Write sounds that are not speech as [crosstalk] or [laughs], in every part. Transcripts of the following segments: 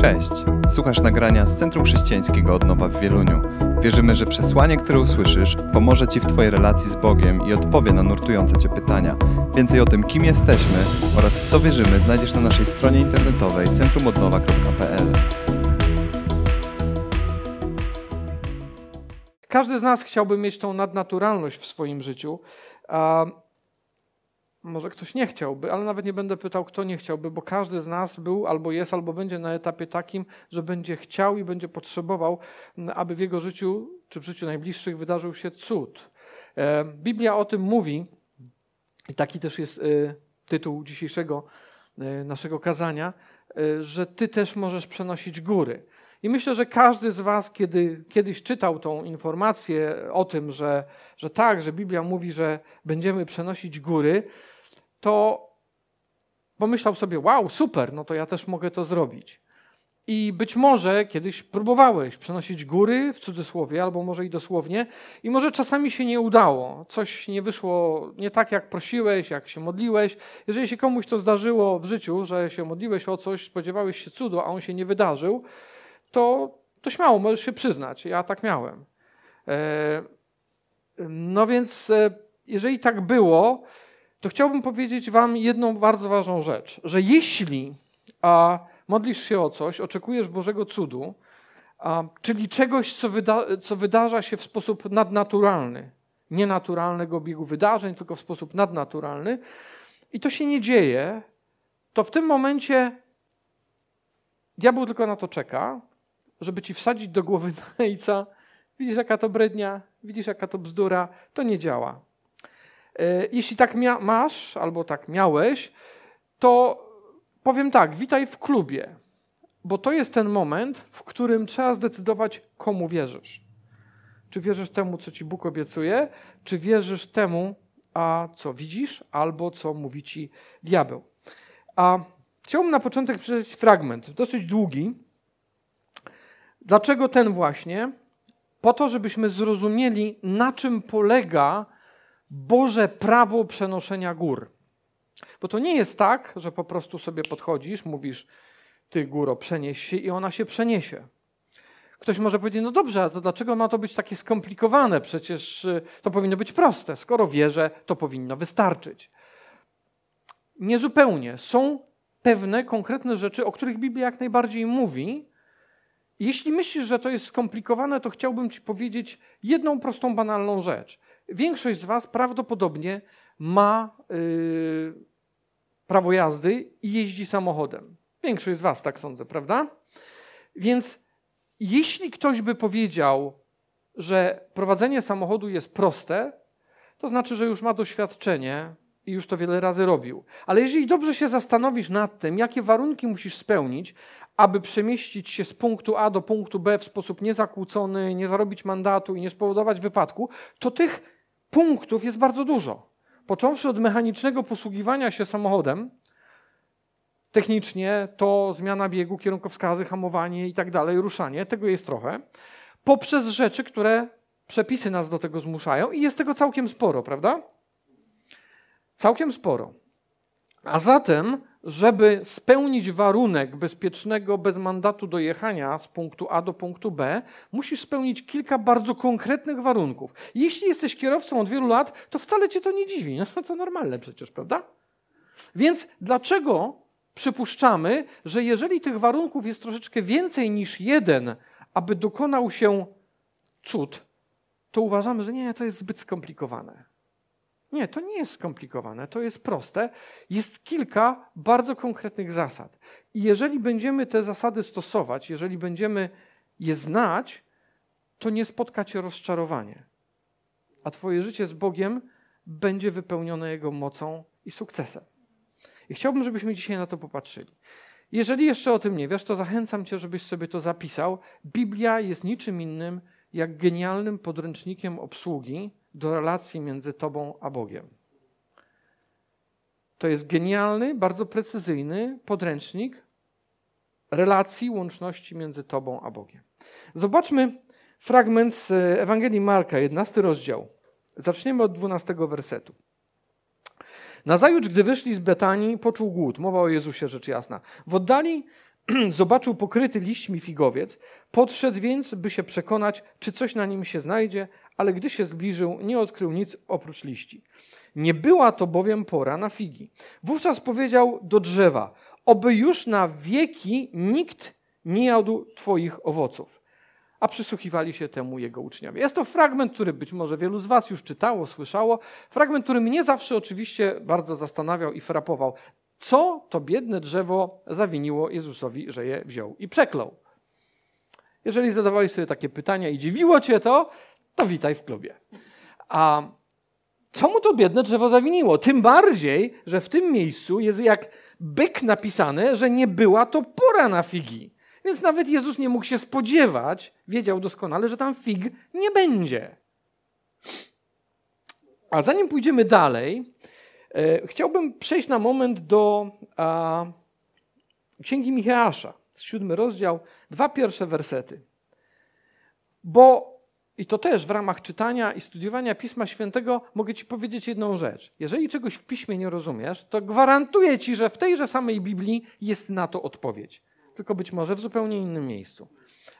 Cześć! Słuchasz nagrania z Centrum Chrześcijańskiego Odnowa w Wieluniu. Wierzymy, że przesłanie, które usłyszysz, pomoże Ci w Twojej relacji z Bogiem i odpowie na nurtujące Cię pytania. Więcej o tym, kim jesteśmy oraz w co wierzymy, znajdziesz na naszej stronie internetowej centrumodnowa.pl. Każdy z nas chciałby mieć tą nadnaturalność w swoim życiu. Może ktoś nie chciałby, ale nawet nie będę pytał, kto nie chciałby, bo każdy z nas był albo jest, albo będzie na etapie takim, że będzie chciał i będzie potrzebował, aby w jego życiu czy w życiu najbliższych wydarzył się cud. E, Biblia o tym mówi, i taki też jest e, tytuł dzisiejszego e, naszego kazania, że ty też możesz przenosić góry. I myślę, że każdy z Was, kiedy kiedyś czytał tą informację o tym, że, że tak, że Biblia mówi, że będziemy przenosić góry, to pomyślał sobie: Wow, super, no to ja też mogę to zrobić. I być może kiedyś próbowałeś przenosić góry w cudzysłowie, albo może i dosłownie, i może czasami się nie udało. Coś nie wyszło nie tak, jak prosiłeś, jak się modliłeś. Jeżeli się komuś to zdarzyło w życiu, że się modliłeś o coś, spodziewałeś się cudu, a on się nie wydarzył, to, to śmiało możesz się przyznać. Ja tak miałem. E, no więc, e, jeżeli tak było, to chciałbym powiedzieć Wam jedną bardzo ważną rzecz, że jeśli a, modlisz się o coś, oczekujesz Bożego cudu, a, czyli czegoś, co, wyda co wydarza się w sposób nadnaturalny, nie naturalnego biegu wydarzeń, tylko w sposób nadnaturalny, i to się nie dzieje, to w tym momencie diabeł tylko na to czeka, żeby ci wsadzić do głowy [laughs] najca, widzisz jaka to brednia, widzisz jaka to bzdura, to nie działa. E, jeśli tak masz, albo tak miałeś, to powiem tak, witaj w klubie, bo to jest ten moment, w którym trzeba zdecydować, komu wierzysz. Czy wierzysz temu, co ci Bóg obiecuje, czy wierzysz temu, a co widzisz, albo co mówi ci diabeł. A chciałbym na początek przeczytać fragment, dosyć długi. Dlaczego ten właśnie? Po to, żebyśmy zrozumieli, na czym polega Boże prawo przenoszenia gór. Bo to nie jest tak, że po prostu sobie podchodzisz, mówisz, ty góro, przenieś się i ona się przeniesie. Ktoś może powiedzieć, no dobrze, a to dlaczego ma to być takie skomplikowane? Przecież y, to powinno być proste. Skoro wierzę, to powinno wystarczyć. Niezupełnie. Są pewne konkretne rzeczy, o których Biblia jak najbardziej mówi. Jeśli myślisz, że to jest skomplikowane, to chciałbym Ci powiedzieć jedną prostą, banalną rzecz większość z Was prawdopodobnie ma yy, prawo jazdy i jeździ samochodem. Większość z Was tak sądzę, prawda? Więc jeśli ktoś by powiedział, że prowadzenie samochodu jest proste, to znaczy, że już ma doświadczenie i już to wiele razy robił. Ale jeżeli dobrze się zastanowisz nad tym, jakie warunki musisz spełnić, aby przemieścić się z punktu A do punktu B w sposób niezakłócony, nie zarobić mandatu i nie spowodować wypadku, to tych punktów jest bardzo dużo. Począwszy od mechanicznego posługiwania się samochodem, technicznie to zmiana biegu, kierunkowskazy, hamowanie i tak dalej, ruszanie, tego jest trochę, poprzez rzeczy, które przepisy nas do tego zmuszają i jest tego całkiem sporo, prawda? Całkiem sporo. A zatem żeby spełnić warunek bezpiecznego, bez mandatu dojechania z punktu A do punktu B, musisz spełnić kilka bardzo konkretnych warunków. Jeśli jesteś kierowcą od wielu lat, to wcale cię to nie dziwi. No to normalne przecież, prawda? Więc dlaczego przypuszczamy, że jeżeli tych warunków jest troszeczkę więcej niż jeden, aby dokonał się cud, to uważamy, że nie, to jest zbyt skomplikowane. Nie, to nie jest skomplikowane, to jest proste. Jest kilka bardzo konkretnych zasad. I jeżeli będziemy te zasady stosować, jeżeli będziemy je znać, to nie spotka cię rozczarowanie. A twoje życie z Bogiem będzie wypełnione Jego mocą i sukcesem. I chciałbym, żebyśmy dzisiaj na to popatrzyli. Jeżeli jeszcze o tym nie wiesz, to zachęcam cię, żebyś sobie to zapisał. Biblia jest niczym innym jak genialnym podręcznikiem obsługi do relacji między Tobą a Bogiem. To jest genialny, bardzo precyzyjny podręcznik relacji, łączności między Tobą a Bogiem. Zobaczmy fragment z Ewangelii Marka, 11 rozdział. Zaczniemy od 12 wersetu. Nazajutrz, gdy wyszli z Betanii, poczuł głód. Mowa o Jezusie, rzecz jasna. W oddali [clears throat] zobaczył pokryty liśćmi figowiec, podszedł więc, by się przekonać, czy coś na nim się znajdzie, ale gdy się zbliżył, nie odkrył nic oprócz liści. Nie była to bowiem pora na figi. Wówczas powiedział do drzewa: Oby już na wieki nikt nie jadł Twoich owoców. A przysłuchiwali się temu jego uczniowie. Jest to fragment, który być może wielu z Was już czytało, słyszało. Fragment, który mnie zawsze oczywiście bardzo zastanawiał i frapował. Co to biedne drzewo zawiniło Jezusowi, że je wziął i przeklął? Jeżeli zadawałeś sobie takie pytania i dziwiło Cię to, to witaj w klubie. A co mu to biedne drzewo zawiniło? Tym bardziej, że w tym miejscu jest jak byk napisane, że nie była to pora na figi. Więc nawet Jezus nie mógł się spodziewać, wiedział doskonale, że tam fig nie będzie. A zanim pójdziemy dalej, e, chciałbym przejść na moment do a, Księgi Micheasza, siódmy rozdział, dwa pierwsze wersety. Bo i to też w ramach czytania i studiowania Pisma Świętego mogę Ci powiedzieć jedną rzecz. Jeżeli czegoś w Piśmie nie rozumiesz, to gwarantuję Ci, że w tejże samej Biblii jest na to odpowiedź. Tylko być może w zupełnie innym miejscu.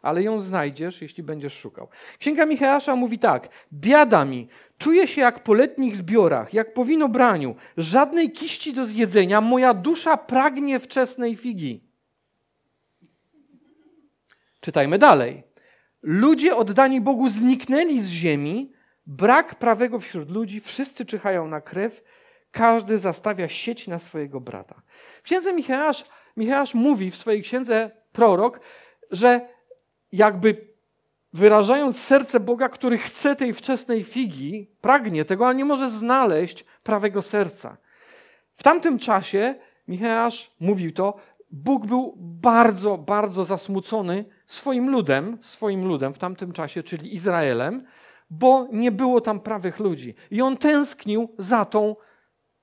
Ale ją znajdziesz, jeśli będziesz szukał. Księga Micheasza mówi tak. Biada mi, czuję się jak po letnich zbiorach, jak po winobraniu. Żadnej kiści do zjedzenia, moja dusza pragnie wczesnej figi. Czytajmy dalej. Ludzie oddani Bogu zniknęli z ziemi, brak prawego wśród ludzi, wszyscy czyhają na krew, każdy zastawia sieć na swojego brata. Księdze Micheasz, Micheasz mówi w swojej księdze prorok, że jakby wyrażając serce Boga, który chce tej wczesnej figi, pragnie tego, ale nie może znaleźć prawego serca. W tamtym czasie Micheasz mówił to, Bóg był bardzo, bardzo zasmucony swoim ludem, swoim ludem w tamtym czasie, czyli Izraelem, bo nie było tam prawych ludzi. I on tęsknił za tą,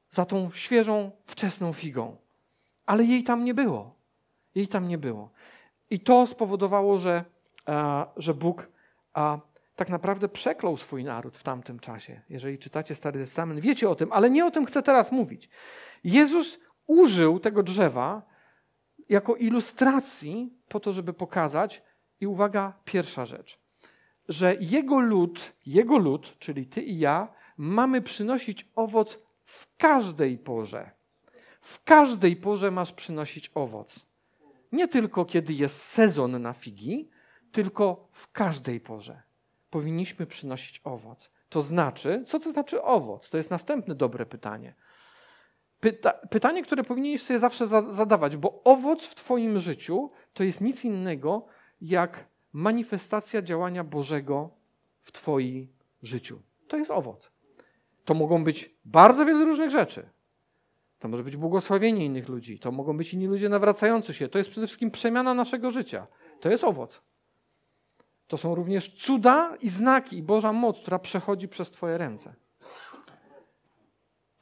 za tą świeżą, wczesną figą. Ale jej tam nie było. Jej tam nie było. I to spowodowało, że, a, że Bóg a, tak naprawdę przeklął swój naród w tamtym czasie. Jeżeli czytacie Stary Testament, wiecie o tym, ale nie o tym chcę teraz mówić. Jezus użył tego drzewa jako ilustracji po to, żeby pokazać, i uwaga, pierwsza rzecz, że jego lud, jego lud, czyli ty i ja, mamy przynosić owoc w każdej porze. W każdej porze masz przynosić owoc. Nie tylko kiedy jest sezon na figi, tylko w każdej porze powinniśmy przynosić owoc. To znaczy, co to znaczy owoc? To jest następne dobre pytanie. Pyta pytanie, które powinieneś sobie zawsze za zadawać, bo owoc w Twoim życiu to jest nic innego jak manifestacja działania Bożego w Twoim życiu. To jest owoc. To mogą być bardzo wiele różnych rzeczy. To może być błogosławienie innych ludzi, to mogą być inni ludzie nawracający się. To jest przede wszystkim przemiana naszego życia. To jest owoc. To są również cuda i znaki i Boża moc, która przechodzi przez Twoje ręce.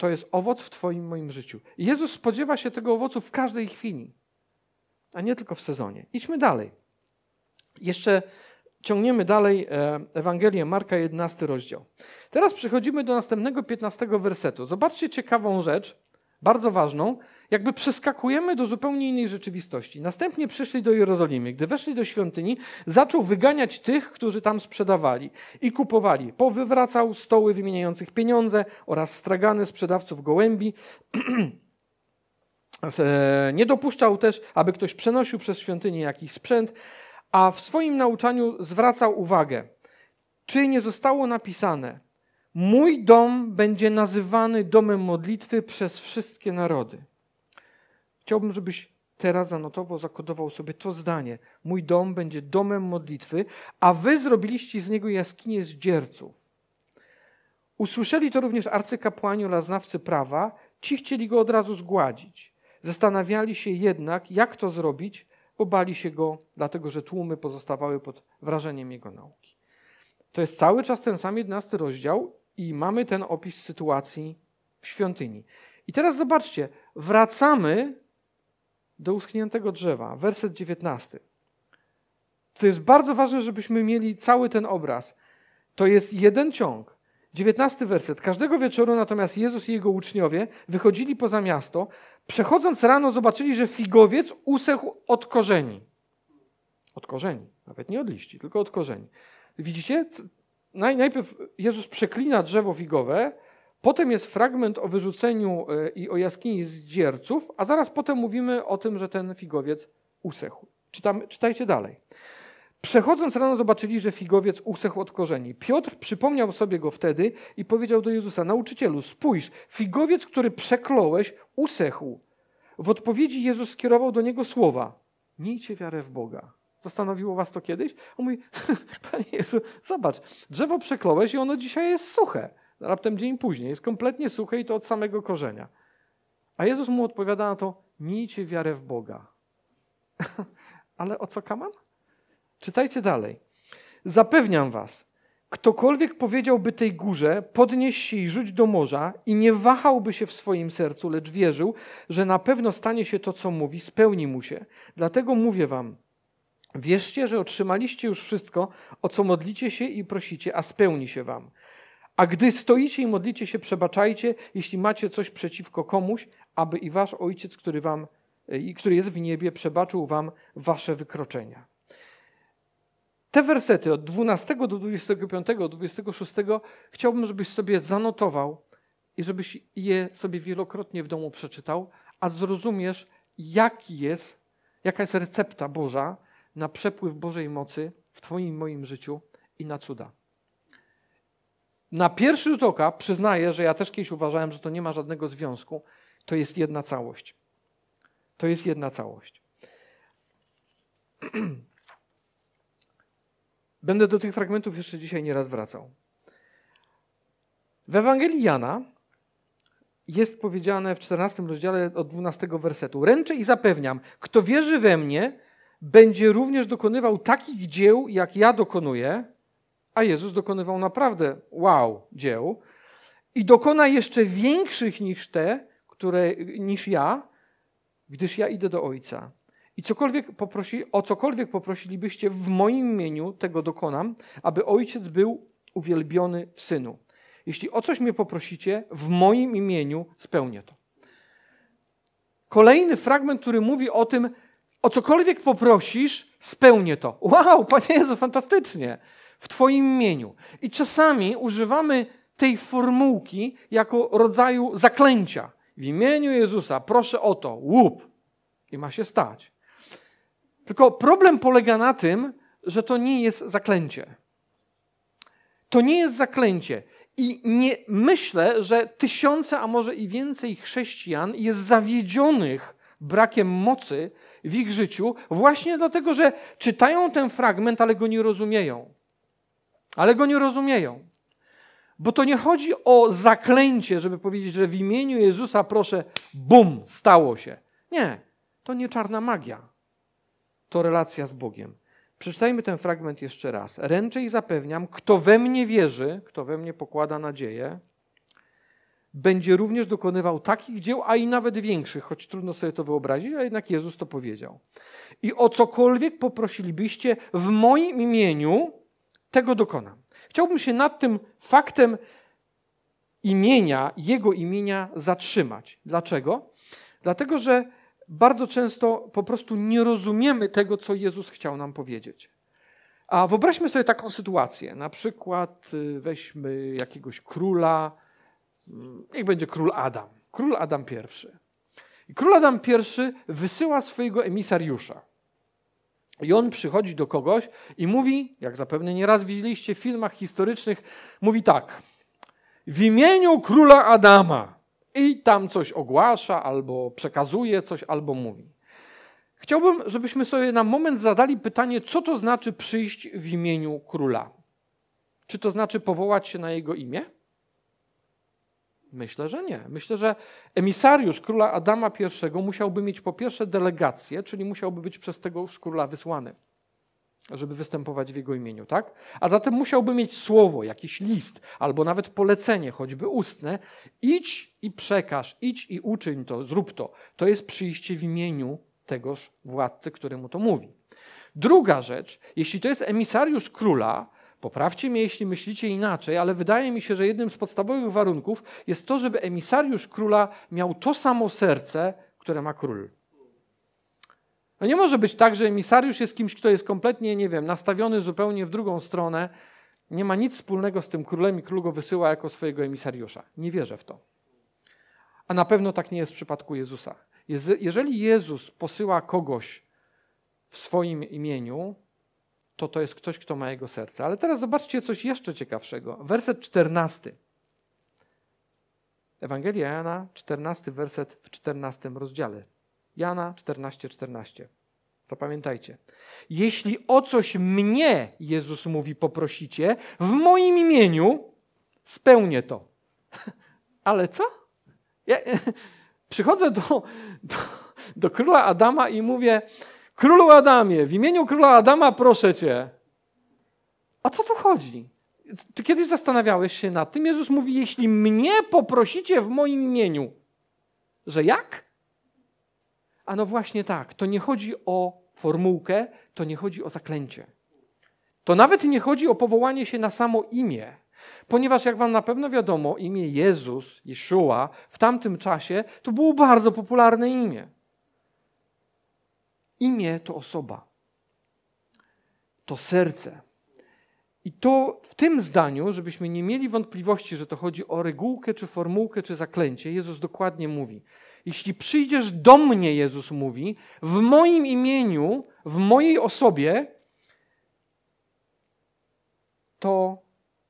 To jest owoc w Twoim moim życiu. I Jezus spodziewa się tego owocu w każdej chwili, a nie tylko w sezonie. Idźmy dalej. Jeszcze ciągniemy dalej e, Ewangelię Marka, 11 rozdział. Teraz przechodzimy do następnego 15 wersetu. Zobaczcie ciekawą rzecz, bardzo ważną. Jakby przeskakujemy do zupełnie innej rzeczywistości. Następnie przyszli do Jerozolimy. Gdy weszli do świątyni, zaczął wyganiać tych, którzy tam sprzedawali i kupowali. Powywracał stoły wymieniających pieniądze oraz stragany sprzedawców gołębi. [clears throat] E, nie dopuszczał też, aby ktoś przenosił przez świątynię jakiś sprzęt, a w swoim nauczaniu zwracał uwagę, czy nie zostało napisane, mój dom będzie nazywany domem modlitwy przez wszystkie narody. Chciałbym, żebyś teraz zanotował, zakodował sobie to zdanie. Mój dom będzie domem modlitwy, a wy zrobiliście z niego jaskinię zdzierców. Usłyszeli to również arcykapłani oraz znawcy prawa. Ci chcieli go od razu zgładzić. Zastanawiali się jednak, jak to zrobić, bo bali się go, dlatego że tłumy pozostawały pod wrażeniem jego nauki. To jest cały czas ten sam jedenasty rozdział i mamy ten opis sytuacji w świątyni. I teraz zobaczcie, wracamy do uschniętego drzewa, werset 19. To jest bardzo ważne, żebyśmy mieli cały ten obraz. To jest jeden ciąg. 19 werset. Każdego wieczoru natomiast Jezus i jego uczniowie wychodzili poza miasto. Przechodząc rano zobaczyli, że figowiec usechł od korzeni. Od korzeni, nawet nie od liści, tylko od korzeni. Widzicie? Najpierw Jezus przeklina drzewo figowe, potem jest fragment o wyrzuceniu e, i o jaskini z dzierców, a zaraz potem mówimy o tym, że ten figowiec usechł. Czytam, czytajcie dalej. Przechodząc rano zobaczyli, że figowiec usechł od korzeni. Piotr przypomniał sobie go wtedy i powiedział do Jezusa, nauczycielu, spójrz, figowiec, który przekląłeś, usechł. W odpowiedzi Jezus skierował do niego słowa, miejcie wiarę w Boga. Zastanowiło was to kiedyś? On mówi, [laughs] Panie Jezu, zobacz, drzewo przekląłeś i ono dzisiaj jest suche. Raptem dzień później jest kompletnie suche i to od samego korzenia. A Jezus mu odpowiada na to, miejcie wiarę w Boga. [laughs] Ale o co kaman? Czytajcie dalej. Zapewniam was, ktokolwiek powiedziałby tej górze, podnieś się i rzuć do morza i nie wahałby się w swoim sercu, lecz wierzył, że na pewno stanie się to, co mówi, spełni mu się. Dlatego mówię wam, wierzcie, że otrzymaliście już wszystko, o co modlicie się i prosicie, a spełni się wam. A gdy stoicie i modlicie się, przebaczajcie, jeśli macie coś przeciwko komuś, aby i wasz Ojciec, który, wam, który jest w niebie, przebaczył wam wasze wykroczenia. Te wersety od 12 do 25, do 26 chciałbym, żebyś sobie zanotował i żebyś je sobie wielokrotnie w domu przeczytał, a zrozumiesz, jaki jest, jaka jest recepta Boża na przepływ Bożej mocy w Twoim moim życiu i na cuda. Na pierwszy rzut oka przyznaję, że ja też kiedyś uważałem, że to nie ma żadnego związku. To jest jedna całość. To jest jedna całość. [clears throat] Będę do tych fragmentów jeszcze dzisiaj nieraz wracał. W Ewangelii Jana jest powiedziane w 14 rozdziale od 12 wersetu: Ręczę i zapewniam, kto wierzy we mnie, będzie również dokonywał takich dzieł, jak ja dokonuję, a Jezus dokonywał naprawdę wow dzieł i dokona jeszcze większych niż te, które, niż ja, gdyż ja idę do Ojca. I cokolwiek poprosi, o cokolwiek poprosilibyście w moim imieniu, tego dokonam, aby Ojciec był uwielbiony w Synu. Jeśli o coś mnie poprosicie, w moim imieniu spełnię to. Kolejny fragment, który mówi o tym, o cokolwiek poprosisz, spełnię to. Wow, [laughs] Panie Jezu, fantastycznie. W Twoim imieniu. I czasami używamy tej formułki jako rodzaju zaklęcia. W imieniu Jezusa proszę o to, łup. I ma się stać. Tylko problem polega na tym, że to nie jest zaklęcie. To nie jest zaklęcie. I nie myślę, że tysiące, a może i więcej chrześcijan jest zawiedzionych brakiem mocy w ich życiu, właśnie dlatego, że czytają ten fragment, ale go nie rozumieją. Ale go nie rozumieją. Bo to nie chodzi o zaklęcie, żeby powiedzieć, że w imieniu Jezusa proszę, bum, stało się. Nie, to nie czarna magia to relacja z Bogiem. Przeczytajmy ten fragment jeszcze raz. Ręczę i zapewniam, kto we mnie wierzy, kto we mnie pokłada nadzieję, będzie również dokonywał takich dzieł, a i nawet większych, choć trudno sobie to wyobrazić, a jednak Jezus to powiedział. I o cokolwiek poprosilibyście w moim imieniu, tego dokonam. Chciałbym się nad tym faktem imienia, Jego imienia zatrzymać. Dlaczego? Dlatego, że bardzo często po prostu nie rozumiemy tego, co Jezus chciał nam powiedzieć. A wyobraźmy sobie taką sytuację. Na przykład y, weźmy jakiegoś króla, niech będzie król Adam. Król Adam I. I król Adam I wysyła swojego emisariusza. I on przychodzi do kogoś i mówi, jak zapewne nieraz widzieliście w filmach historycznych, mówi tak. W imieniu króla Adama i tam coś ogłasza, albo przekazuje coś, albo mówi. Chciałbym, żebyśmy sobie na moment zadali pytanie, co to znaczy przyjść w imieniu króla. Czy to znaczy powołać się na jego imię? Myślę, że nie. Myślę, że emisariusz króla Adama I musiałby mieć po pierwsze delegację, czyli musiałby być przez tegoż króla wysłany żeby występować w jego imieniu, tak? A zatem musiałby mieć słowo, jakiś list, albo nawet polecenie, choćby ustne. Idź i przekaż, idź i uczyń to, zrób to. To jest przyjście w imieniu tegoż władcy, któremu to mówi. Druga rzecz, jeśli to jest emisariusz króla, Poprawcie mnie, jeśli myślicie inaczej, ale wydaje mi się, że jednym z podstawowych warunków jest to, żeby emisariusz króla miał to samo serce, które ma król. No nie może być tak, że emisariusz jest kimś, kto jest kompletnie, nie wiem, nastawiony zupełnie w drugą stronę, nie ma nic wspólnego z tym królem i król go wysyła jako swojego emisariusza. Nie wierzę w to. A na pewno tak nie jest w przypadku Jezusa. Jeżeli Jezus posyła kogoś w swoim imieniu, to to jest ktoś, kto ma jego serce. Ale teraz zobaczcie coś jeszcze ciekawszego. Werset 14. Ewangelia Jana, 14 werset w 14 rozdziale. Jana 14, 14. Zapamiętajcie. Jeśli o coś mnie, Jezus mówi, poprosicie, w moim imieniu, spełnię to. [laughs] Ale co? Ja, [laughs] przychodzę do, do, do króla Adama i mówię, królu Adamie, w imieniu króla Adama proszę cię. A co tu chodzi? Czy kiedyś zastanawiałeś się nad tym? Jezus mówi, jeśli mnie poprosicie w moim imieniu, że jak? A no właśnie tak, to nie chodzi o formułkę, to nie chodzi o zaklęcie. To nawet nie chodzi o powołanie się na samo imię, ponieważ jak wam na pewno wiadomo, imię Jezus, Jeszua w tamtym czasie to było bardzo popularne imię. Imię to osoba, to serce. I to w tym zdaniu, żebyśmy nie mieli wątpliwości, że to chodzi o regułkę, czy formułkę, czy zaklęcie, Jezus dokładnie mówi. Jeśli przyjdziesz do mnie, Jezus mówi, w moim imieniu, w mojej osobie, to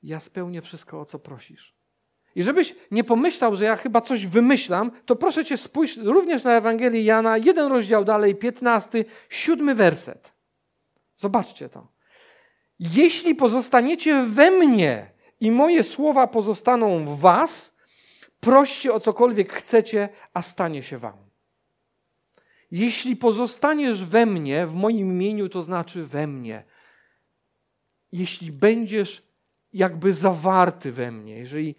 ja spełnię wszystko, o co prosisz. I żebyś nie pomyślał, że ja chyba coś wymyślam, to proszę cię spójrz również na Ewangelię Jana, jeden rozdział dalej, piętnasty, siódmy werset. Zobaczcie to. Jeśli pozostaniecie we mnie i moje słowa pozostaną w was, proście o cokolwiek chcecie, a stanie się wam. Jeśli pozostaniesz we mnie, w moim imieniu, to znaczy we mnie. Jeśli będziesz jakby zawarty we mnie, jeżeli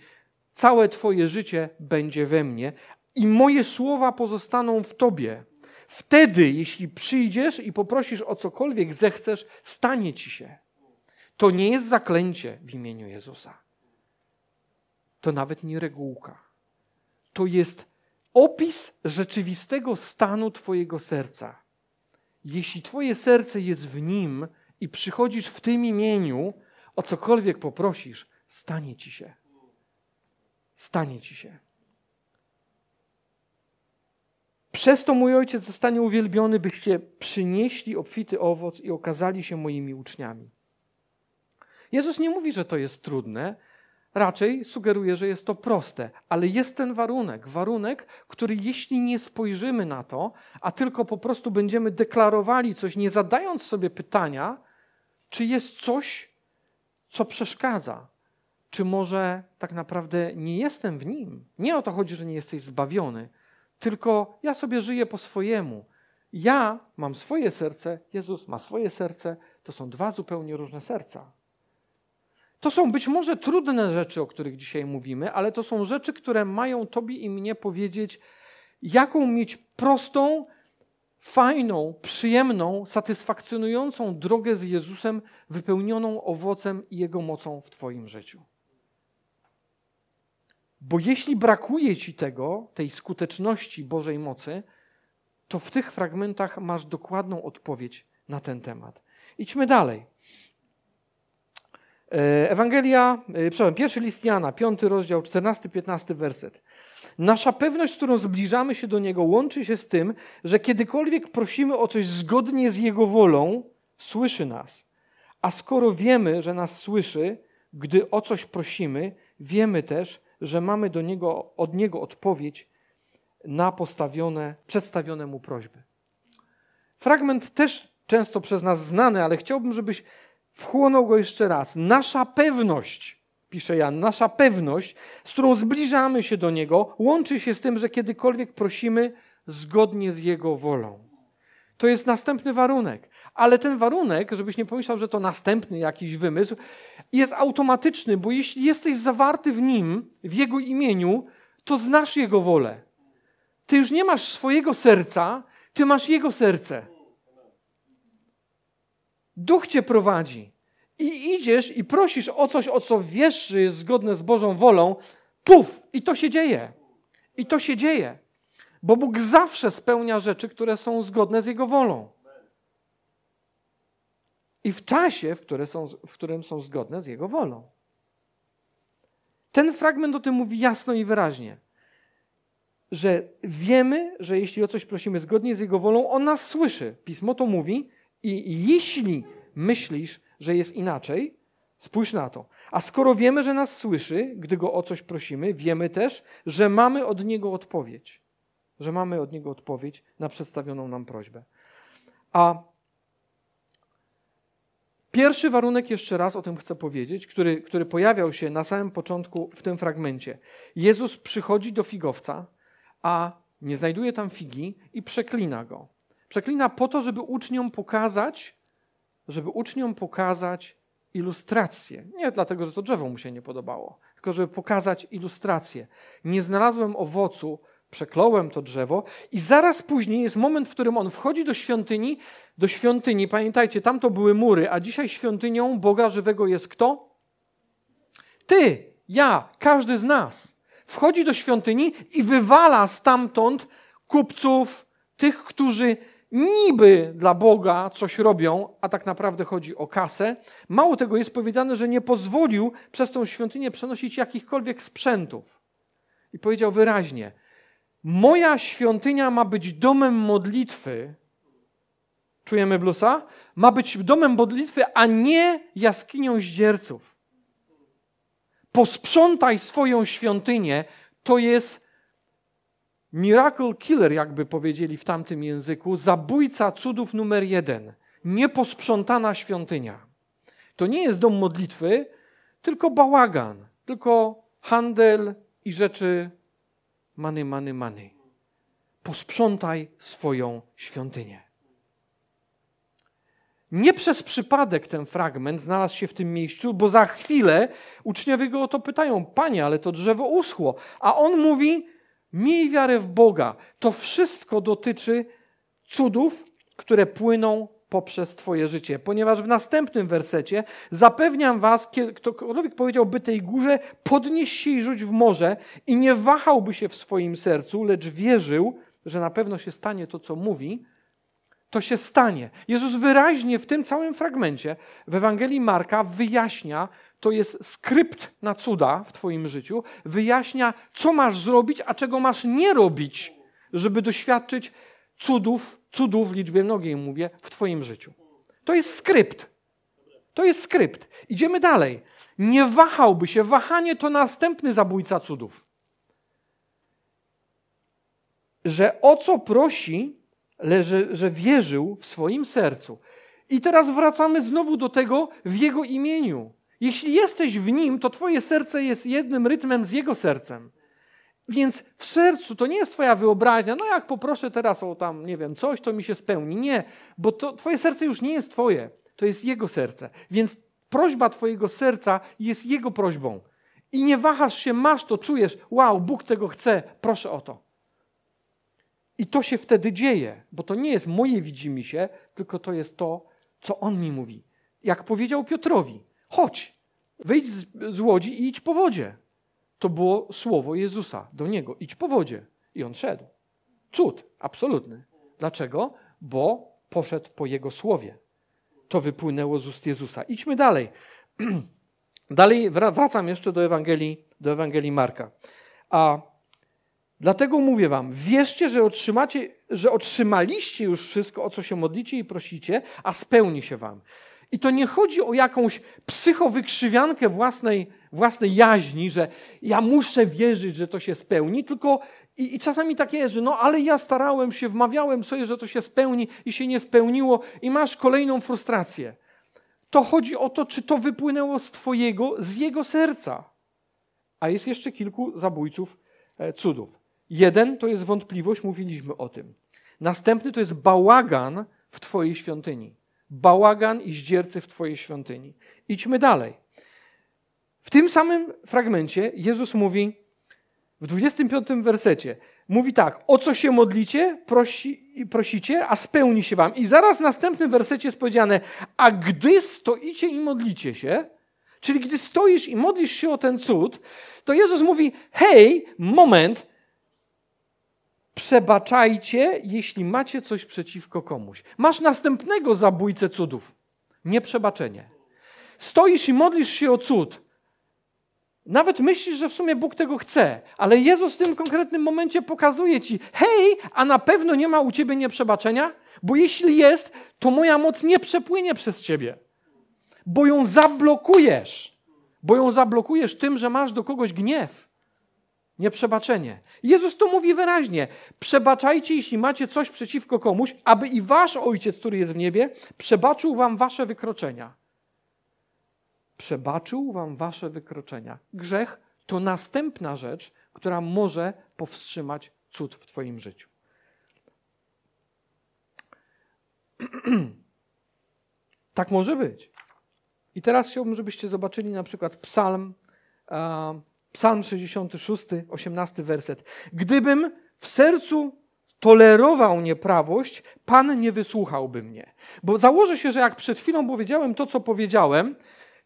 całe Twoje życie będzie we mnie i moje słowa pozostaną w Tobie, wtedy, jeśli przyjdziesz i poprosisz o cokolwiek zechcesz, stanie Ci się. To nie jest zaklęcie w imieniu Jezusa. To nawet nie regułka. To jest opis rzeczywistego stanu Twojego serca. Jeśli Twoje serce jest w nim i przychodzisz w tym imieniu, o cokolwiek poprosisz, stanie Ci się. Stanie Ci się. Przez to mój ojciec zostanie uwielbiony, byście przynieśli obfity owoc i okazali się moimi uczniami. Jezus nie mówi, że to jest trudne, raczej sugeruje, że jest to proste, ale jest ten warunek. Warunek, który jeśli nie spojrzymy na to, a tylko po prostu będziemy deklarowali coś, nie zadając sobie pytania, czy jest coś, co przeszkadza, czy może tak naprawdę nie jestem w nim. Nie o to chodzi, że nie jesteś zbawiony, tylko ja sobie żyję po swojemu. Ja mam swoje serce, Jezus ma swoje serce, to są dwa zupełnie różne serca. To są być może trudne rzeczy, o których dzisiaj mówimy, ale to są rzeczy, które mają Tobie i mnie powiedzieć, jaką mieć prostą, fajną, przyjemną, satysfakcjonującą drogę z Jezusem, wypełnioną owocem i Jego mocą w Twoim życiu. Bo jeśli brakuje Ci tego, tej skuteczności Bożej mocy, to w tych fragmentach masz dokładną odpowiedź na ten temat. Idźmy dalej. E, Ewangelia, e, przepraszam, pierwszy list Jana, piąty rozdział, 14-15 werset. Nasza pewność, z którą zbliżamy się do Niego, łączy się z tym, że kiedykolwiek prosimy o coś zgodnie z Jego wolą, słyszy nas. A skoro wiemy, że nas słyszy, gdy o coś prosimy, wiemy też, że mamy do niego, od Niego odpowiedź na postawione, przedstawione Mu prośby. Fragment też często przez nas znany, ale chciałbym, żebyś wchłonął go jeszcze raz. Nasza pewność, pisze Jan, nasza pewność, z którą zbliżamy się do Niego, łączy się z tym, że kiedykolwiek prosimy zgodnie z Jego wolą. To jest następny warunek. Ale ten warunek, żebyś nie pomyślał, że to następny jakiś wymysł, jest automatyczny, bo jeśli jesteś zawarty w Nim, w Jego imieniu, to znasz Jego wolę. Ty już nie masz swojego serca, ty masz Jego serce. Duch cię prowadzi. i idziesz i prosisz o coś, o co wiesz, że jest zgodne z Bożą wolą, puf, i to się dzieje. I to się dzieje. Bo Bóg zawsze spełnia rzeczy, które są zgodne z Jego wolą. I w czasie, w, są, w którym są zgodne z Jego wolą. Ten fragment o tym mówi jasno i wyraźnie, że wiemy, że jeśli o coś prosimy zgodnie z Jego wolą, On nas słyszy. Pismo to mówi i jeśli myślisz, że jest inaczej, spójrz na to. A skoro wiemy, że nas słyszy, gdy Go o coś prosimy, wiemy też, że mamy od Niego odpowiedź. Że mamy od Niego odpowiedź na przedstawioną nam prośbę. A Pierwszy warunek, jeszcze raz o tym chcę powiedzieć, który, który pojawiał się na samym początku w tym fragmencie. Jezus przychodzi do figowca, a nie znajduje tam figi i przeklina go. Przeklina po to, żeby uczniom pokazać, żeby uczniom pokazać ilustrację. Nie dlatego, że to drzewo mu się nie podobało, tylko żeby pokazać ilustrację. Nie znalazłem owocu, przekląłem to drzewo i zaraz później jest moment, w którym on wchodzi do świątyni, do świątyni, pamiętajcie, tam to były mury, a dzisiaj świątynią Boga żywego jest kto? Ty, ja, każdy z nas. Wchodzi do świątyni i wywala stamtąd kupców, tych, którzy niby dla Boga coś robią, a tak naprawdę chodzi o kasę. Mało tego jest powiedziane, że nie pozwolił przez tą świątynię przenosić jakichkolwiek sprzętów. I powiedział wyraźnie: Moja świątynia ma być domem modlitwy. Czujemy blusa? Ma być domem modlitwy, a nie jaskinią zdzierców. Posprzątaj swoją świątynię, to jest miracle killer, jakby powiedzieli w tamtym języku, zabójca cudów numer jeden. Nieposprzątana świątynia. To nie jest dom modlitwy, tylko bałagan, tylko handel i rzeczy Many, many, many. Posprzątaj swoją świątynię. Nie przez przypadek ten fragment znalazł się w tym miejscu, bo za chwilę uczniowie go o to pytają: Panie, ale to drzewo uschło. A on mówi: Miej wiarę w Boga. To wszystko dotyczy cudów, które płyną poprzez Twoje życie. Ponieważ w następnym wersecie zapewniam Was, ktokolwiek powiedziałby tej górze, podnieś się i rzuć w morze i nie wahałby się w swoim sercu, lecz wierzył, że na pewno się stanie to, co mówi, to się stanie. Jezus wyraźnie w tym całym fragmencie w Ewangelii Marka wyjaśnia, to jest skrypt na cuda w Twoim życiu, wyjaśnia, co masz zrobić, a czego masz nie robić, żeby doświadczyć cudów, cudów w liczbie mnogiej mówię, w Twoim życiu. To jest skrypt. To jest skrypt. Idziemy dalej. Nie wahałby się. Wahanie to następny zabójca cudów. Że o co prosi, leży, że wierzył w swoim sercu. I teraz wracamy znowu do tego w Jego imieniu. Jeśli jesteś w Nim, to Twoje serce jest jednym rytmem z Jego sercem. Więc w sercu to nie jest Twoja wyobraźnia, no jak poproszę teraz o tam, nie wiem, coś, to mi się spełni. Nie, bo to Twoje serce już nie jest Twoje, to jest Jego serce. Więc prośba Twojego serca jest Jego prośbą. I nie wahasz się, masz to, czujesz, wow, Bóg tego chce, proszę o to. I to się wtedy dzieje, bo to nie jest moje widzimy się, tylko to jest to, co On mi mówi. Jak powiedział Piotrowi, chodź, wyjdź z, z łodzi i idź po wodzie to było słowo Jezusa do niego. Idź po wodzie. I on szedł. Cud, absolutny. Dlaczego? Bo poszedł po jego słowie. To wypłynęło z ust Jezusa. Idźmy dalej. [clears throat] dalej wracam jeszcze do Ewangelii, do Ewangelii Marka. A dlatego mówię wam, wierzcie, że otrzymacie, że otrzymaliście już wszystko, o co się modlicie i prosicie, a spełni się wam. I to nie chodzi o jakąś psychowykrzywiankę własnej, własnej jaźni, że ja muszę wierzyć, że to się spełni, tylko i, i czasami takie jest, że no ale ja starałem się, wmawiałem sobie, że to się spełni i się nie spełniło i masz kolejną frustrację. To chodzi o to, czy to wypłynęło z Twojego, z Jego serca. A jest jeszcze kilku zabójców e, cudów. Jeden to jest wątpliwość, mówiliśmy o tym. Następny to jest bałagan w Twojej świątyni bałagan i zdziercy w Twojej świątyni. Idźmy dalej. W tym samym fragmencie Jezus mówi w 25 wersecie: mówi tak, o co się modlicie, prosi, prosicie, a spełni się wam. I zaraz w następnym wersecie jest powiedziane, a gdy stoicie i modlicie się, czyli gdy stoisz i modlisz się o ten cud, to Jezus mówi, hej, moment, przebaczajcie, jeśli macie coś przeciwko komuś. Masz następnego zabójcę cudów. Nieprzebaczenie. Stoisz i modlisz się o cud. Nawet myślisz, że w sumie Bóg tego chce, ale Jezus w tym konkretnym momencie pokazuje ci: hej, a na pewno nie ma u ciebie nieprzebaczenia, bo jeśli jest, to moja moc nie przepłynie przez ciebie, bo ją zablokujesz. Bo ją zablokujesz tym, że masz do kogoś gniew, nieprzebaczenie. Jezus to mówi wyraźnie: przebaczajcie, jeśli macie coś przeciwko komuś, aby i wasz ojciec, który jest w niebie, przebaczył wam wasze wykroczenia przebaczył wam wasze wykroczenia. Grzech to następna rzecz, która może powstrzymać cud w twoim życiu. [clears throat] tak może być. I teraz chciałbym, żebyście zobaczyli na przykład psalm, uh, psalm 66, 18 werset. Gdybym w sercu tolerował nieprawość, Pan nie wysłuchałby mnie. Bo założę się, że jak przed chwilą powiedziałem to, co powiedziałem,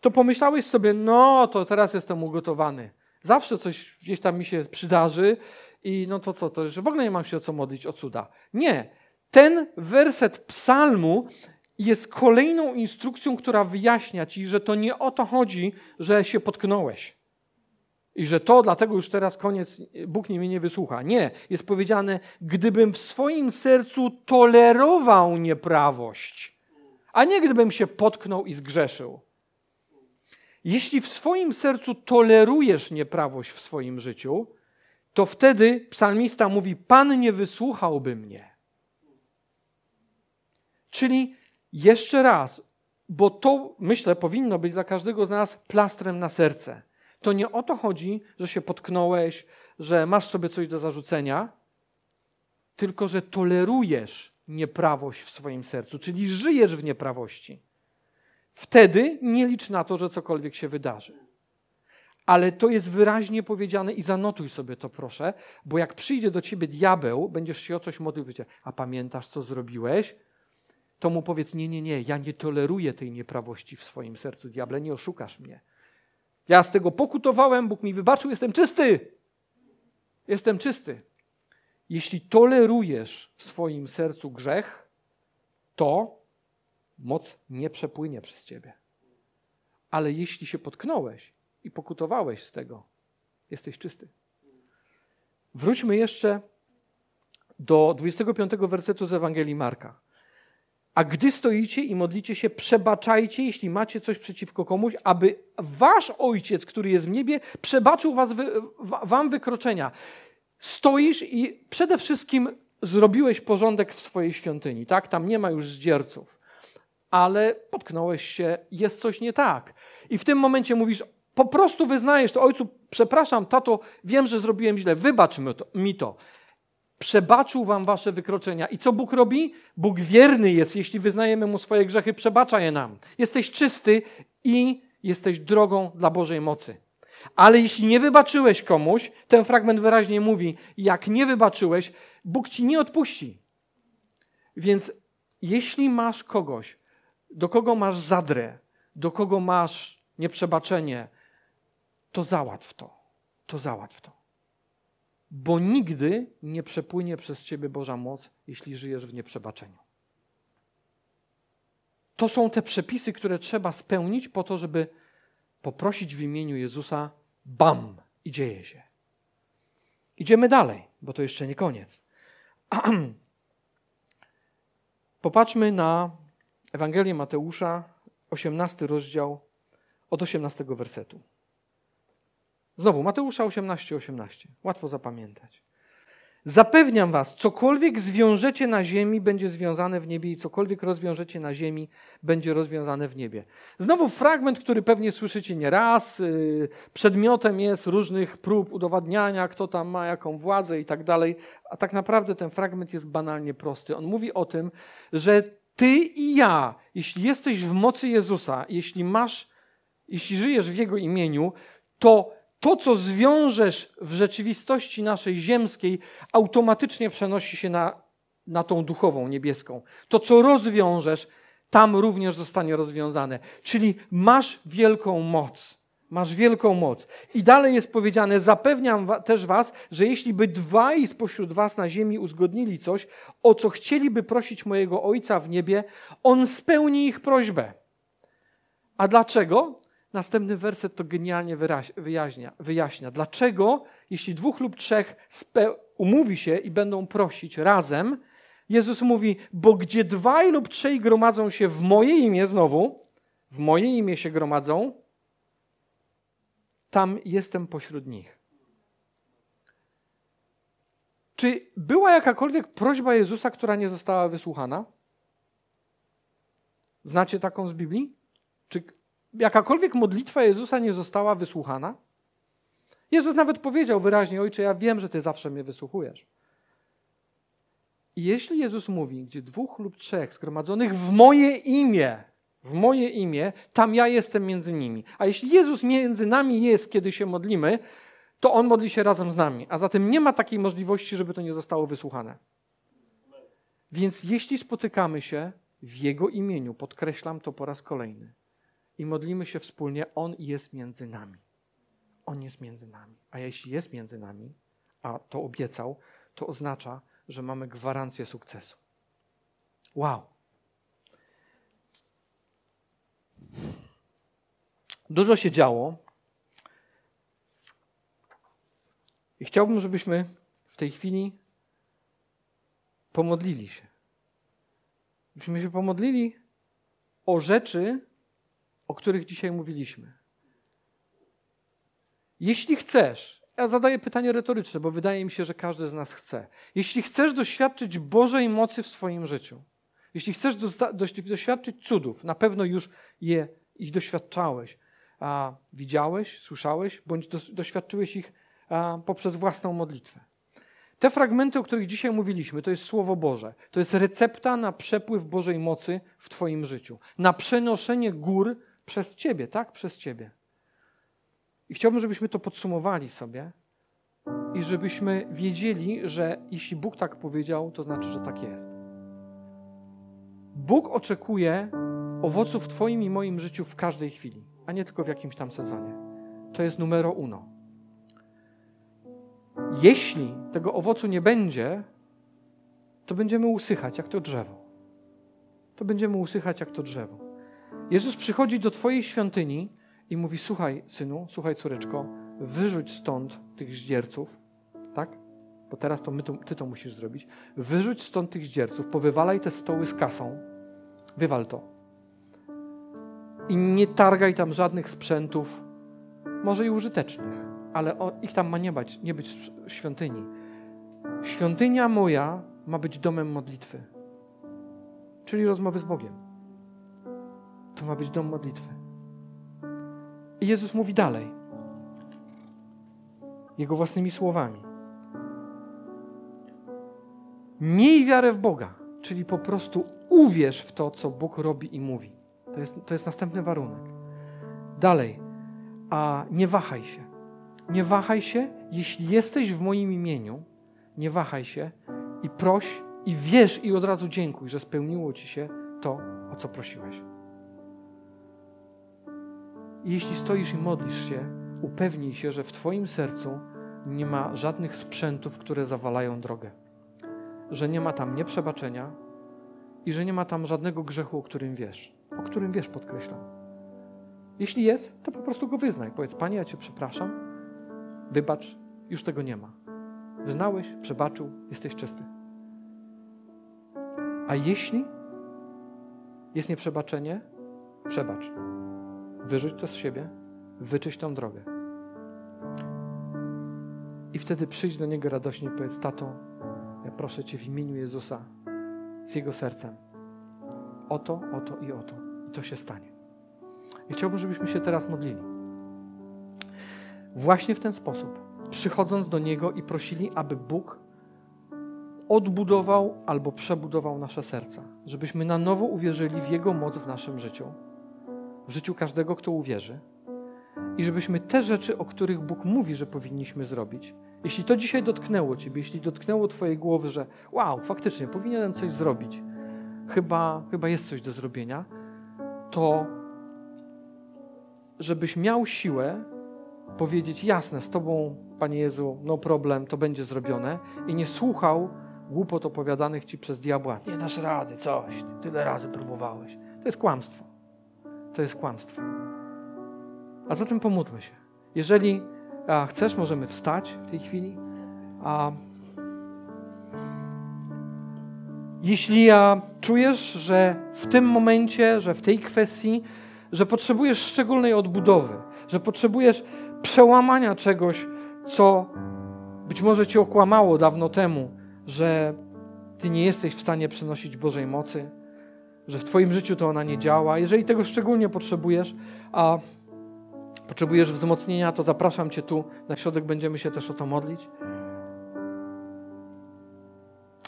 to pomyślałeś sobie, no to teraz jestem ugotowany. Zawsze coś gdzieś tam mi się przydarzy i no to co, to że w ogóle nie mam się o co modlić o cuda. Nie. Ten werset psalmu jest kolejną instrukcją, która wyjaśnia ci, że to nie o to chodzi, że się potknąłeś. I że to dlatego już teraz koniec, Bóg mnie nie wysłucha. Nie, jest powiedziane, gdybym w swoim sercu tolerował nieprawość, a nie gdybym się potknął i zgrzeszył. Jeśli w swoim sercu tolerujesz nieprawość w swoim życiu, to wtedy psalmista mówi: Pan nie wysłuchałby mnie. Czyli jeszcze raz, bo to myślę powinno być dla każdego z nas plastrem na serce. To nie o to chodzi, że się potknąłeś, że masz sobie coś do zarzucenia, tylko że tolerujesz nieprawość w swoim sercu, czyli żyjesz w nieprawości. Wtedy nie licz na to, że cokolwiek się wydarzy. Ale to jest wyraźnie powiedziane i zanotuj sobie to, proszę, bo jak przyjdzie do ciebie diabeł, będziesz się o coś modlił, a pamiętasz, co zrobiłeś? To mu powiedz: Nie, nie, nie, ja nie toleruję tej nieprawości w swoim sercu, diable, nie oszukasz mnie. Ja z tego pokutowałem, Bóg mi wybaczył, jestem czysty. Jestem czysty. Jeśli tolerujesz w swoim sercu grzech, to moc nie przepłynie przez ciebie. Ale jeśli się potknąłeś i pokutowałeś z tego, jesteś czysty. Wróćmy jeszcze do 25 wersetu z Ewangelii Marka. A gdy stoicie i modlicie się, przebaczajcie, jeśli macie coś przeciwko komuś, aby wasz ojciec, który jest w niebie, przebaczył was, wam wykroczenia. Stoisz i przede wszystkim zrobiłeś porządek w swojej świątyni, tak? Tam nie ma już zdzierców ale potknąłeś się, jest coś nie tak. I w tym momencie mówisz, po prostu wyznajesz to, ojcu, przepraszam, tato, wiem, że zrobiłem źle, wybacz mi to. Przebaczył wam wasze wykroczenia. I co Bóg robi? Bóg wierny jest, jeśli wyznajemy mu swoje grzechy, przebacza je nam. Jesteś czysty i jesteś drogą dla Bożej mocy. Ale jeśli nie wybaczyłeś komuś, ten fragment wyraźnie mówi, jak nie wybaczyłeś, Bóg ci nie odpuści. Więc jeśli masz kogoś, do kogo masz zadrę, do kogo masz nieprzebaczenie, to załatw to. To załatw to. Bo nigdy nie przepłynie przez ciebie Boża moc, jeśli żyjesz w nieprzebaczeniu. To są te przepisy, które trzeba spełnić po to, żeby poprosić w imieniu Jezusa, bam, i dzieje się. Idziemy dalej, bo to jeszcze nie koniec. [clears throat] Popatrzmy na Ewangelię Mateusza, 18 rozdział, od 18 wersetu. Znowu, Mateusza 18, 18. Łatwo zapamiętać. Zapewniam was, cokolwiek zwiążecie na ziemi, będzie związane w niebie i cokolwiek rozwiążecie na ziemi, będzie rozwiązane w niebie. Znowu fragment, który pewnie słyszycie nieraz. Yy, przedmiotem jest różnych prób udowadniania, kto tam ma jaką władzę i tak dalej. A tak naprawdę ten fragment jest banalnie prosty. On mówi o tym, że ty i ja, jeśli jesteś w mocy Jezusa, jeśli masz, jeśli żyjesz w Jego imieniu, to To, co zwiążesz w rzeczywistości naszej ziemskiej, automatycznie przenosi się na, na tą duchową, niebieską. To, co rozwiążesz, tam również zostanie rozwiązane. Czyli masz wielką moc. Masz wielką moc. I dalej jest powiedziane: Zapewniam też Was, że jeśli by dwaj spośród Was na ziemi uzgodnili coś, o co chcieliby prosić mojego Ojca w niebie, On spełni ich prośbę. A dlaczego? Następny werset to genialnie wyjaśnia. wyjaśnia. Dlaczego, jeśli dwóch lub trzech umówi się i będą prosić razem, Jezus mówi, bo gdzie dwaj lub trzej gromadzą się w moje imię znowu, w moje imię się gromadzą, tam jestem pośród nich. Czy była jakakolwiek prośba Jezusa, która nie została wysłuchana? Znacie taką z Biblii? Czy jakakolwiek modlitwa Jezusa nie została wysłuchana? Jezus nawet powiedział wyraźnie: Ojcze, ja wiem, że Ty zawsze mnie wysłuchujesz. I jeśli Jezus mówi, gdzie dwóch lub trzech zgromadzonych w moje imię, w moje imię, tam ja jestem między nimi. A jeśli Jezus między nami jest, kiedy się modlimy, to On modli się razem z nami. A zatem nie ma takiej możliwości, żeby to nie zostało wysłuchane. Więc jeśli spotykamy się w Jego imieniu, podkreślam to po raz kolejny, i modlimy się wspólnie, On jest między nami. On jest między nami. A jeśli jest między nami, a to obiecał, to oznacza, że mamy gwarancję sukcesu. Wow. Dużo się działo. I chciałbym, żebyśmy w tej chwili pomodlili się. Byśmy się pomodlili o rzeczy, o których dzisiaj mówiliśmy. Jeśli chcesz, ja zadaję pytanie retoryczne, bo wydaje mi się, że każdy z nas chce. Jeśli chcesz doświadczyć Bożej mocy w swoim życiu, jeśli chcesz doświadczyć cudów, na pewno już je, ich doświadczałeś, a, widziałeś, słyszałeś, bądź doświadczyłeś ich a, poprzez własną modlitwę. Te fragmenty, o których dzisiaj mówiliśmy, to jest Słowo Boże. To jest recepta na przepływ Bożej mocy w Twoim życiu. Na przenoszenie gór przez Ciebie, tak? Przez Ciebie. I chciałbym, żebyśmy to podsumowali sobie i żebyśmy wiedzieli, że jeśli Bóg tak powiedział, to znaczy, że tak jest. Bóg oczekuje owoców w Twoim i moim życiu w każdej chwili, a nie tylko w jakimś tam sezonie. To jest numero uno. Jeśli tego owocu nie będzie, to będziemy usychać jak to drzewo. To będziemy usychać jak to drzewo. Jezus przychodzi do Twojej świątyni i mówi: Słuchaj, synu, słuchaj, córeczko, wyrzuć stąd tych zdzierców, tak? Bo teraz to, my to ty to musisz zrobić. Wyrzuć stąd tych zdzierców, powywalaj te stoły z kasą, wywal to. I nie targaj tam żadnych sprzętów, może i użytecznych, ale o, ich tam ma nie być, nie być w świątyni. Świątynia moja ma być domem modlitwy, czyli rozmowy z Bogiem. To ma być dom modlitwy. I Jezus mówi dalej, Jego własnymi słowami. Miej wiarę w Boga, czyli po prostu uwierz w to, co Bóg robi i mówi. To jest, to jest następny warunek. Dalej, a nie wahaj się. Nie wahaj się, jeśli jesteś w moim imieniu, nie wahaj się i proś i wierz i od razu dziękuj, że spełniło ci się to, o co prosiłeś. I jeśli stoisz i modlisz się, upewnij się, że w Twoim sercu nie ma żadnych sprzętów, które zawalają drogę. Że nie ma tam nieprzebaczenia i że nie ma tam żadnego grzechu, o którym wiesz. O którym wiesz, podkreślam. Jeśli jest, to po prostu go wyznaj. Powiedz, Panie, ja Cię przepraszam, wybacz, już tego nie ma. Wyznałeś, przebaczył, jesteś czysty. A jeśli jest nieprzebaczenie, przebacz. Wyrzuć to z siebie, wyczyść tą drogę. I wtedy przyjdź do Niego radośnie i powiedz, tato, ja proszę Cię w imieniu Jezusa, z Jego sercem. Oto, oto i oto. I to się stanie. I chciałbym, żebyśmy się teraz modlili. Właśnie w ten sposób, przychodząc do Niego i prosili, aby Bóg odbudował albo przebudował nasze serca, żebyśmy na nowo uwierzyli w Jego moc w naszym życiu w życiu każdego, kto uwierzy. i żebyśmy te rzeczy, o których Bóg mówi, że powinniśmy zrobić, jeśli to dzisiaj dotknęło Ciebie, jeśli dotknęło Twojej głowy, że wow, faktycznie powinienem coś zrobić, chyba, chyba jest coś do zrobienia, to żebyś miał siłę powiedzieć jasne, z Tobą, Panie Jezu, no problem, to będzie zrobione i nie słuchał głupot opowiadanych Ci przez diabła. Nie dasz rady, coś, tyle razy próbowałeś. To jest kłamstwo. To jest kłamstwo. A zatem pomódlmy się. Jeżeli a, chcesz, możemy wstać w tej chwili. A, jeśli ja czujesz, że w tym momencie, że w tej kwestii, że potrzebujesz szczególnej odbudowy, że potrzebujesz przełamania czegoś, co być może cię okłamało dawno temu, że ty nie jesteś w stanie przynosić Bożej mocy, że w twoim życiu to ona nie działa. Jeżeli tego szczególnie potrzebujesz, a potrzebujesz wzmocnienia, to zapraszam cię tu na środek, będziemy się też o to modlić.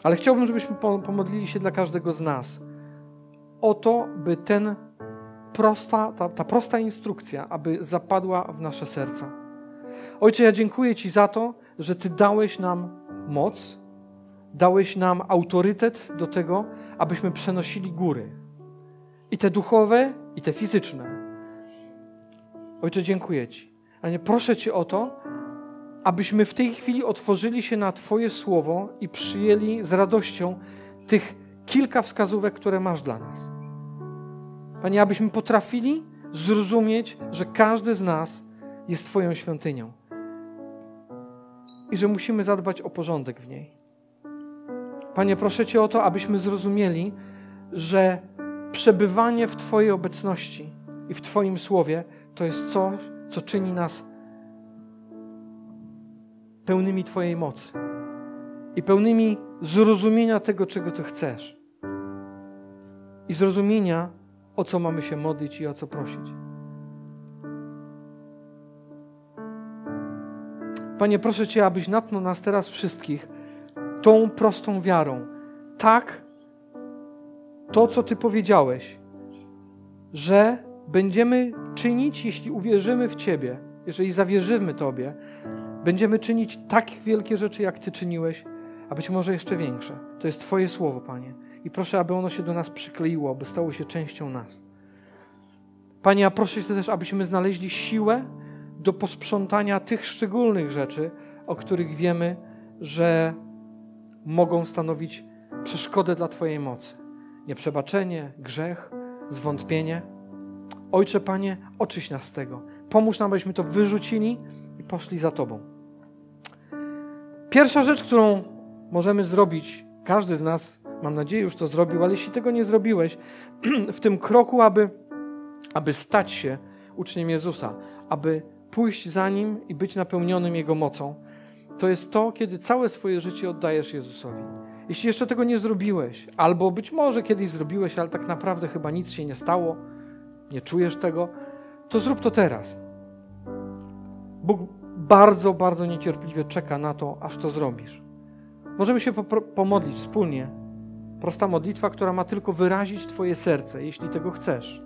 Ale chciałbym, żebyśmy pomodlili się dla każdego z nas o to, by ten prosta, ta, ta prosta instrukcja, aby zapadła w nasze serca. Ojcze, ja dziękuję Ci za to, że Ty dałeś nam moc, dałeś nam autorytet do tego, abyśmy przenosili góry. I te duchowe, i te fizyczne. Ojcze, dziękuję Ci. A nie proszę Cię o to, abyśmy w tej chwili otworzyli się na Twoje słowo i przyjęli z radością tych kilka wskazówek, które masz dla nas. Panie, abyśmy potrafili zrozumieć, że każdy z nas jest Twoją świątynią i że musimy zadbać o porządek w niej. Panie, proszę Cię o to, abyśmy zrozumieli, że przebywanie w Twojej obecności i w Twoim słowie to jest coś, co czyni nas pełnymi Twojej mocy i pełnymi zrozumienia tego, czego Ty chcesz. I zrozumienia, o co mamy się modlić i o co prosić. Panie, proszę Cię, abyś natknął nas teraz wszystkich tą prostą wiarą. Tak, to, co Ty powiedziałeś, że będziemy czynić, jeśli uwierzymy w Ciebie, jeżeli zawierzymy Tobie, będziemy czynić tak wielkie rzeczy, jak Ty czyniłeś, a być może jeszcze większe. To jest Twoje słowo, Panie. I proszę, aby ono się do nas przykleiło, aby stało się częścią nas. Panie, a proszę Cię też, abyśmy znaleźli siłę do posprzątania tych szczególnych rzeczy, o których wiemy, że mogą stanowić przeszkodę dla Twojej mocy. Nieprzebaczenie, grzech, zwątpienie. Ojcze, Panie, oczyś nas z tego. Pomóż nam, abyśmy to wyrzucili i poszli za Tobą. Pierwsza rzecz, którą możemy zrobić, każdy z nas, mam nadzieję, już to zrobił, ale jeśli tego nie zrobiłeś, [clears throat] w tym kroku, aby, aby stać się uczniem Jezusa, aby pójść za Nim i być napełnionym Jego mocą, to jest to, kiedy całe swoje życie oddajesz Jezusowi. Jeśli jeszcze tego nie zrobiłeś, albo być może kiedyś zrobiłeś, ale tak naprawdę chyba nic się nie stało, nie czujesz tego, to zrób to teraz. Bóg bardzo, bardzo niecierpliwie czeka na to, aż to zrobisz. Możemy się pomodlić wspólnie. Prosta modlitwa, która ma tylko wyrazić Twoje serce, jeśli tego chcesz.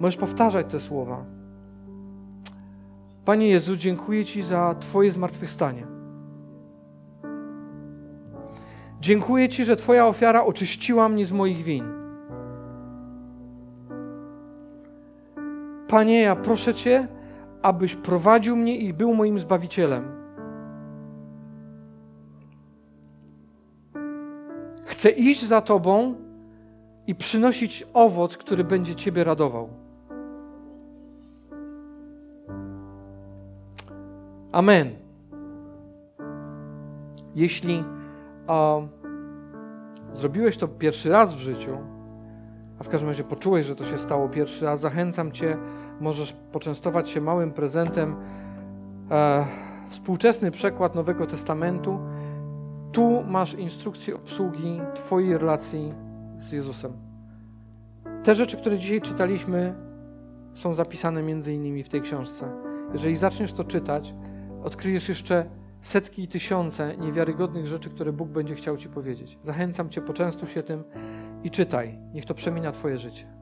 Możesz powtarzać te słowa. Panie Jezu, dziękuję Ci za Twoje zmartwychwstanie. Dziękuję Ci, że Twoja ofiara oczyściła mnie z moich win. Panie, ja proszę Cię, abyś prowadził mnie i był moim zbawicielem. Chcę iść za Tobą i przynosić owoc, który będzie Ciebie radował. Amen. Jeśli zrobiłeś to pierwszy raz w życiu, a w każdym razie poczułeś, że to się stało pierwszy raz, zachęcam Cię, możesz poczęstować się małym prezentem. E, współczesny przekład Nowego Testamentu. Tu masz instrukcję obsługi Twojej relacji z Jezusem. Te rzeczy, które dzisiaj czytaliśmy, są zapisane między innymi w tej książce. Jeżeli zaczniesz to czytać, odkryjesz jeszcze setki i tysiące niewiarygodnych rzeczy, które Bóg będzie chciał Ci powiedzieć. Zachęcam Cię, poczęstuj się tym i czytaj. Niech to przemienia Twoje życie.